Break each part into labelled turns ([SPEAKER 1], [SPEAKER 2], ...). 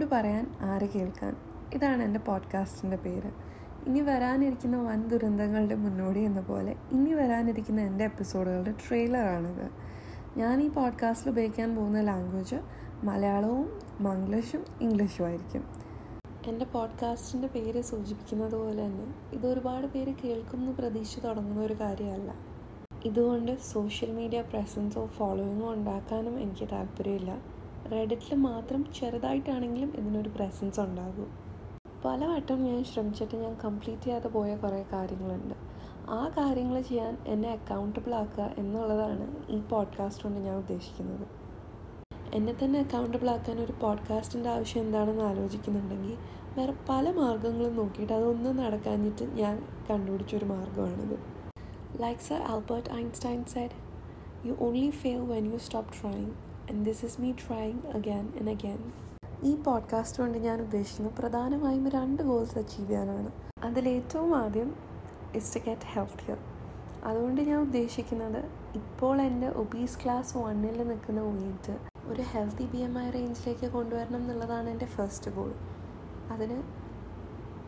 [SPEAKER 1] ആരോട് പറയാൻ ആര് കേൾക്കാൻ? ഇതാണ് എന്റെ പോഡ്കാസ്റ്റിന്റെ പേര്. ഇനി വരാനിരിക്കുന്ന വൻ ദുരന്തങ്ങളുടെ മുന്നോടി എന്ന പോലെ ഇനി വരാനിരിക്കുന്ന എന്റെ എപ്പിസോഡുകളുടെ ട്രെയിലറാണിത്. ഞാൻ ഈ പോഡ്കാസ്റ്റിൽ ഉപയോഗിക്കാൻ പോകുന്ന ലാംഗ്വേജ് മലയാളവും മംഗ്ലീഷും ഇംഗ്ലീഷും ആയിരിക്കും. എന്റെ പോഡ്കാസ്റ്റിന്റെ പേര് സൂചിപ്പിക്കുന്നത് പോലെ തന്നെ ഇത് ഒരുപാട് പേര് കേൾക്കുമെന്ന് പ്രതീക്ഷ തുടങ്ങുന്ന ഒരു കാര്യമല്ല. ഇതുകൊണ്ട് സോഷ്യൽ മീഡിയ പ്രസൻസോ ഫോളോയിങ്ങോ ഉണ്ടാക്കാനും എനിക്ക് താല്പര്യമില്ല. റെഡിറ്റിൽ മാത്രം ചെറുതായിട്ടാണെങ്കിലും ഇതിനൊരു പ്രസൻസ് ഉണ്ടാകും. പലവട്ടം ഞാൻ ശ്രമിച്ചിട്ട് ഞാൻ കംപ്ലീറ്റ് ചെയ്യാതെ പോയ കുറേ കാര്യങ്ങളുണ്ട്. ആ കാര്യങ്ങൾ ചെയ്യാൻ എന്നെ അക്കൗണ്ടബിൾ ആക്കുക എന്നുള്ളതാണ് ഈ പോഡ്കാസ്റ്റ് കൊണ്ട് ഞാൻ ഉദ്ദേശിക്കുന്നത്. എന്നെ തന്നെ അക്കൗണ്ടബിൾ ആക്കാൻ ഒരു പോഡ്കാസ്റ്റിന്റെ ആവശ്യം എന്താണെന്ന് ആലോചിക്കുന്നുണ്ടെങ്കിൽ വേറെ പല മാർഗങ്ങളും നോക്കിയിട്ട് അതൊന്നും നടക്കാഞ്ഞിട്ട് ഞാൻ കണ്ടുപിടിച്ചൊരു മാർഗമാണിത്. Like sir Albert Einstein said you only fail when you stop trying and this is me trying again and again ഈ പോഡ്കാസ്റ്റ് കൊണ്ട് ഞാൻ ഉദ്ദേശിക്കുന്നത് പ്രധാനമായും രണ്ട് ഗോൾസ് അച്ചീവ് ചെയ്യാനാണ്. അതിലേറ്റവും ആദ്യം ഇസ് ടു ഗെറ്റ് ഹെൽത്തിയർ അതുകൊണ്ട് ഞാൻ ഉദ്ദേശിക്കുന്നത് ഇപ്പോൾ എന്റെ ഒബീസ് ക്ലാസ് വണ്ണിൽ നിൽക്കുന്ന വെയിറ്റ് ഒരു ഹെൽത്തി ബി എം ഐ റേഞ്ചിലേക്ക് കൊണ്ടുവരണം എന്നുള്ളതാണ് എന്റെ ഫസ്റ്റ് ഗോൾ അതിന്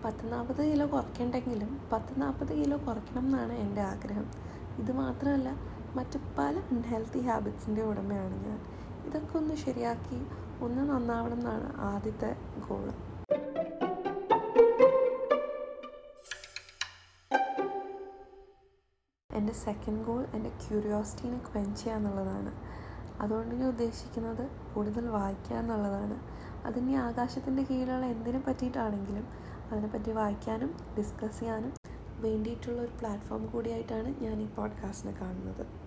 [SPEAKER 1] പത്ത് നാൽപ്പത് കിലോ കുറയ്ക്കണ്ടെങ്കിലും പത്ത് നാൽപ്പത് കിലോ കുറയ്ക്കണം എന്നാണ് എന്റെ ആഗ്രഹം. ഇത് മാത്രമല്ല മറ്റ് പല അൺഹെൽത്തി ഹാബിറ്റ്സിന്റെ ഉടമയാണ് ഞാൻ. ഇതൊക്കെ ഒന്ന് ശരിയാക്കി ഒന്ന് നന്നാവണം എന്നാണ് ആദ്യത്തെ ഗോൾ എന്റെ സെക്കൻഡ് ഗോൾ എന്റെ ക്യൂരിയോസിറ്റീനെ ക്വെഞ്ച് ചെയ്യുക എന്നുള്ളതാണ്. അതുകൊണ്ട് ഞാൻ ഉദ്ദേശിക്കുന്നത് കൂടുതൽ വായിക്കുക എന്നുള്ളതാണ്. അതിന് ആകാശത്തിന്റെ കീഴിലുള്ള എന്തിനെ പറ്റിയിട്ടാണെങ്കിലും അതിനെപ്പറ്റി വായിക്കാനും ഡിസ്കസ് ചെയ്യാനും വേണ്ടിയിട്ടുള്ള ഒരു പ്ലാറ്റ്ഫോം കൂടിയായിട്ടാണ് ഞാൻ ഈ പോഡ്കാസ്റ്റിനെ കാണുന്നത്.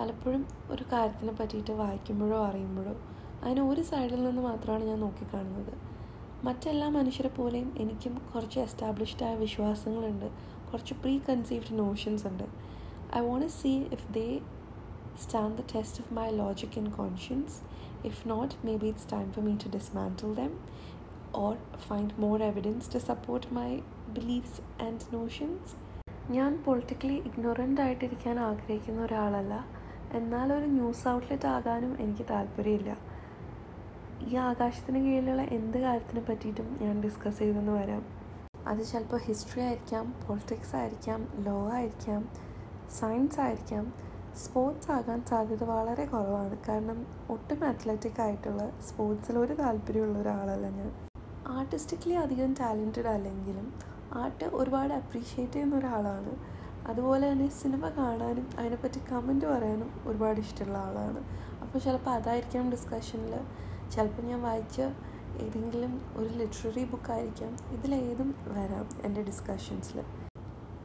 [SPEAKER 1] പലപ്പോഴും ഒരു കാര്യത്തിനെ പറ്റിയിട്ട് വായിക്കുമ്പോഴോ അറിയുമ്പോഴോ അതിന് ഒരു സൈഡിൽ നിന്ന് മാത്രമാണ് ഞാൻ നോക്കിക്കാണുന്നത്. മറ്റെല്ലാ മനുഷ്യരെ പോലെയും എനിക്കും കുറച്ച് എസ്റ്റാബ്ലിഷ്ഡ് ആയ വിശ്വാസങ്ങളുണ്ട്. കുറച്ച് പ്രീ കൺസീവ്ഡ് നോഷൻസ് ഉണ്ട്. I won't see if they stand the test of my logic and conscience if not maybe it's time for me to dismantle them or find more evidence to support my beliefs and notions ഞാൻ politically ignorant ആയിട്ടിരിക്കാൻ ആഗ്രഹിക്കുന്ന ഒരാളല്ല. എന്നാൽ ഒരു news outlet ആകാനും എനിക്ക് താല്പര്യമില്ല. ഈ ആകാശത്തിന് കീഴിലുള്ള എന്ത് കാര്യത്തിനെ പറ്റിയിട്ടും ഞാൻ ഡിസ്കസ് ചെയ്തെന്ന് വരാം. അത് ചിലപ്പോൾ ഹിസ്റ്ററി ആയിരിക്കാം പൊളിറ്റിക്സ് ആയിരിക്കാം ലോ ആയിരിക്കാം സയൻസ് ആയിരിക്കാം. സ്പോർട്സ് ആകാൻ സാധ്യത വളരെ കുറവാണ്. കാരണം ഒട്ടും അത്ലറ്റിക് ആയിട്ടുള്ള സ്പോർട്സിൽ ഒരു താല്പര്യമുള്ള ഒരാളല്ല ഞാൻ. ആർട്ടിസ്റ്റിക്കലി അധികം ടാലന്റഡ് അല്ലെങ്കിലും ആർട്ട് ഒരുപാട് അപ്രീഷിയേറ്റ് ചെയ്യുന്ന ഒരാളാണ്. അതുപോലെ തന്നെ സിനിമ കാണാനും അതിനെപ്പറ്റി കമന്റ് പറയാനും ഒരുപാട് ഇഷ്ടമുള്ള ആളാണ്. അപ്പോൾ ചിലപ്പോൾ അതായിരിക്കാം ഡിസ്കഷനിൽ ചിലപ്പോൾ ഞാൻ വായിച്ച ഏതെങ്കിലും ഒരു ലിറ്റററി ബുക്കായിരിക്കാം ഇതിലേതും വരാം എന്റെ ഡിസ്കഷൻസിൽ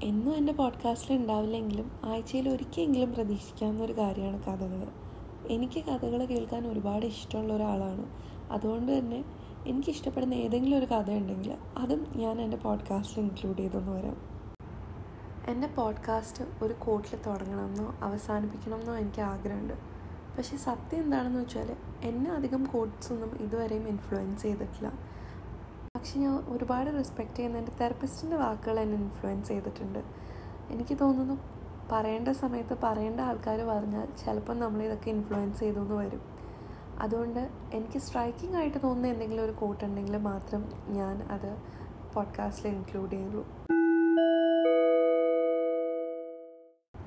[SPEAKER 1] എന്നും എന്റെ പോഡ്കാസ്റ്റിൽ ഉണ്ടാവില്ലെങ്കിലും ആഴ്ചയിൽ ഒരിക്കലെങ്കിലും പ്രതീക്ഷിക്കാവുന്ന ഒരു കാര്യമാണ് കഥകൾ. എനിക്ക് കഥകൾ കേൾക്കാൻ ഒരുപാട് ഇഷ്ടമുള്ള ഒരാളാണ്. അതുകൊണ്ട് തന്നെ എനിക്കിഷ്ടപ്പെടുന്ന ഏതെങ്കിലും ഒരു കഥ ഉണ്ടെങ്കിൽ അതും ഞാൻ എന്റെ പോഡ്കാസ്റ്റിൽ ഇൻക്ലൂഡ് ചെയ്തെന്ന് വരാം. എന്റെ പോഡ്കാസ്റ്റ് ഒരു കോട്ടിൽ തുടങ്ങണമെന്നോ അവസാനിപ്പിക്കണമെന്നോ എനിക്ക് ആഗ്രഹമുണ്ട്. പക്ഷേ സത്യം എന്താണെന്ന് വെച്ചാൽ എന്നെ അധികം കോട്ട്സൊന്നും ഇതുവരെയും ഇൻഫ്ലുവൻസ് ചെയ്തിട്ടില്ല. പക്ഷേ ഞാൻ ഒരുപാട് റെസ്പെക്റ്റ് ചെയ്യുന്ന എന്റെ തെറപ്പിസ്റ്റിന്റെ വാക്കുകൾ എന്നെ ഇൻഫ്ലുവൻസ് ചെയ്തിട്ടുണ്ട്. എനിക്ക് തോന്നുന്നു പറയേണ്ട സമയത്ത് പറയേണ്ട ആൾക്കാർ പറഞ്ഞാൽ ചിലപ്പം നമ്മളിതൊക്കെ ഇൻഫ്ലുവൻസ് ചെയ്തു എന്ന് വരും. അതുകൊണ്ട് എനിക്ക് സ്ട്രൈക്കിംഗ് ആയിട്ട് തോന്നുന്ന എന്തെങ്കിലും ഒരു കോട്ട് ഉണ്ടെങ്കിൽ മാത്രം ഞാൻ അത് പോഡ്കാസ്റ്റിൽ ഇൻക്ലൂഡ് ചെയ്യുള്ളൂ.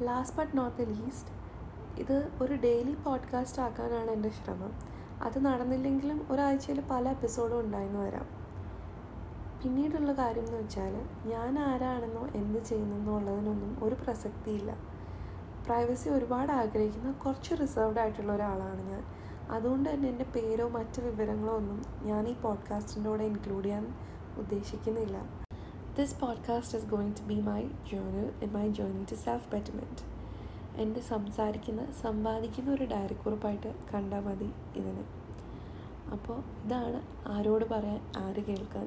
[SPEAKER 1] Last but not the least ഇത് ഒരു ഡെയിലി പോഡ്കാസ്റ്റ് ആക്കാനാണ് എന്റെ ശ്രമം. അത് നടന്നില്ലെങ്കിലും ഒരാഴ്ചയിൽ പല എപ്പിസോഡും ഉണ്ടായിരുന്നു വരാം. പിന്നീടുള്ള കാര്യം എന്ന് വെച്ചാൽ ഞാൻ ആരാണെന്നോ എന്ത് ചെയ്യുന്നെന്നോ ഉള്ളതിനൊന്നും ഒരു പ്രസക്തിയില്ല പ്രൈവസി ഒരുപാട് ആഗ്രഹിക്കുന്ന കുറച്ച് റിസർവ്ഡ് ആയിട്ടുള്ള ഒരാളാണ് ഞാൻ. അതുകൊണ്ട് തന്നെ എന്റെ പേരോ മറ്റ് വിവരങ്ങളോ ഒന്നും ഞാൻ ഈ പോഡ്കാസ്റ്റിന്റെ കൂടെ ഇൻക്ലൂഡ് ചെയ്യാൻ ഉദ്ദേശിക്കുന്നില്ല. This podcast is going to be my journal in my journey to self betterment എന്റെ സംസാരിക്കുന്ന സമ്പാദിക്കുന്ന ഒരു ഡയറിക്കുറിപ്പായിട്ട് കണ്ടാൽ മതി ഇതിന്. അപ്പോൾ ഇതാണ് ആരോട് പറയാൻ ആര് കേൾക്കാൻ